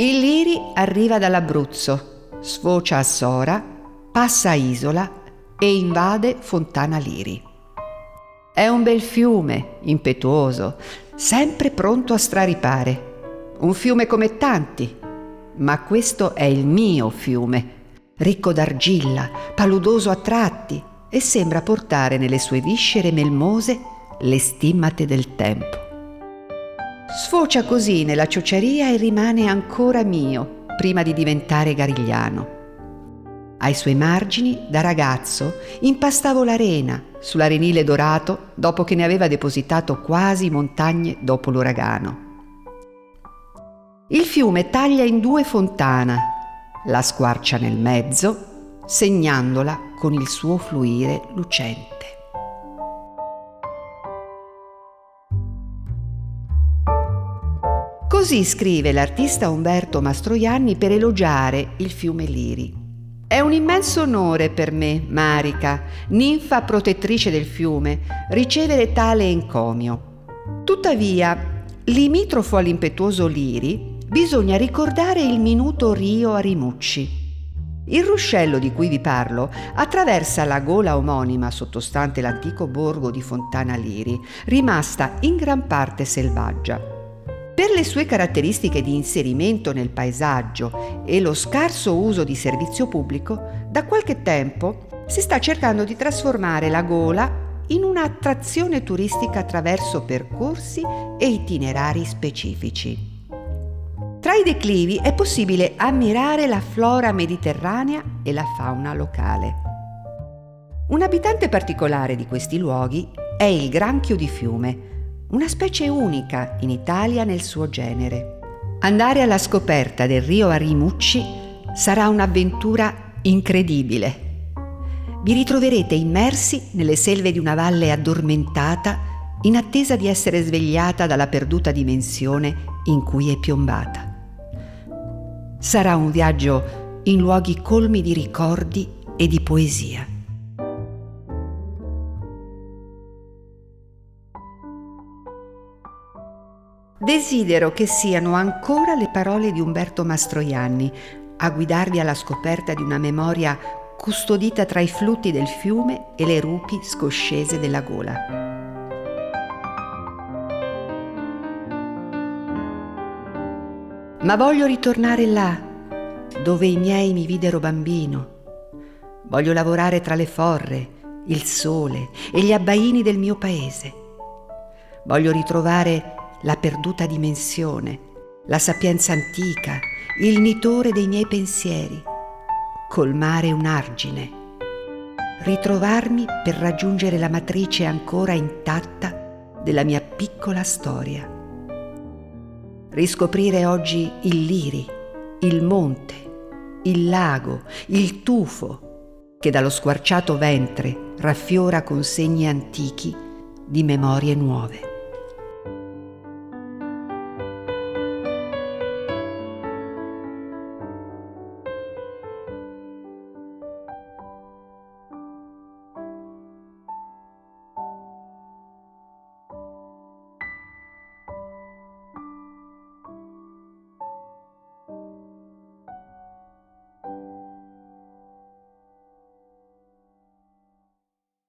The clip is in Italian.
Il Liri arriva dall'Abruzzo, sfocia a Sora, passa a Isola e invade Fontana Liri. È un bel fiume, impetuoso, sempre pronto a straripare. Un fiume come tanti, ma questo è il mio fiume, ricco d'argilla, paludoso a tratti e sembra portare nelle sue viscere melmose le stimmate del tempo. Sfocia così nella ciociaria e rimane ancora mio prima di diventare garigliano. Ai suoi margini, da ragazzo, impastavo l'arena sull'arenile dorato dopo che ne aveva depositato quasi montagne dopo l'uragano. Il fiume taglia in due fontana, la squarcia nel mezzo, segnandola con il suo fluire lucente. Così scrive l'artista Umberto Mastroianni per elogiare il fiume Liri. È un immenso onore per me, Marica, ninfa protettrice del fiume, ricevere tale encomio. Tuttavia, limitrofo all'impetuoso Liri, bisogna ricordare il minuto Rio a Rimucci. Il ruscello di cui vi parlo attraversa la gola omonima sottostante l'antico borgo di Fontana Liri, rimasta in gran parte selvaggia. Per le sue caratteristiche di inserimento nel paesaggio e lo scarso uso di servizio pubblico, da qualche tempo si sta cercando di trasformare la gola in un'attrazione turistica attraverso percorsi e itinerari specifici. Tra i declivi è possibile ammirare la flora mediterranea e la fauna locale. Un abitante particolare di questi luoghi è il granchio di fiume, una specie unica in Italia nel suo genere. Andare alla scoperta del rio Arimucci sarà un'avventura incredibile. Vi ritroverete immersi nelle selve di una valle addormentata in attesa di essere svegliata dalla perduta dimensione in cui è piombata. Sarà un viaggio in luoghi colmi di ricordi e di poesia. Desidero che siano ancora le parole di Umberto Mastroianni a guidarvi alla scoperta di una memoria custodita tra i flutti del fiume e le rupi scoscese della gola. Ma voglio ritornare là, dove i miei mi videro bambino. Voglio lavorare tra le forre, il sole e gli abbaini del mio paese. Voglio ritrovare la perduta dimensione, la sapienza antica, il nitore dei miei pensieri, colmare un argine, ritrovarmi per raggiungere la matrice ancora intatta della mia piccola storia. Riscoprire oggi il liri, il monte, il lago, il tufo, che dallo squarciato ventre raffiora con segni antichi di memorie nuove.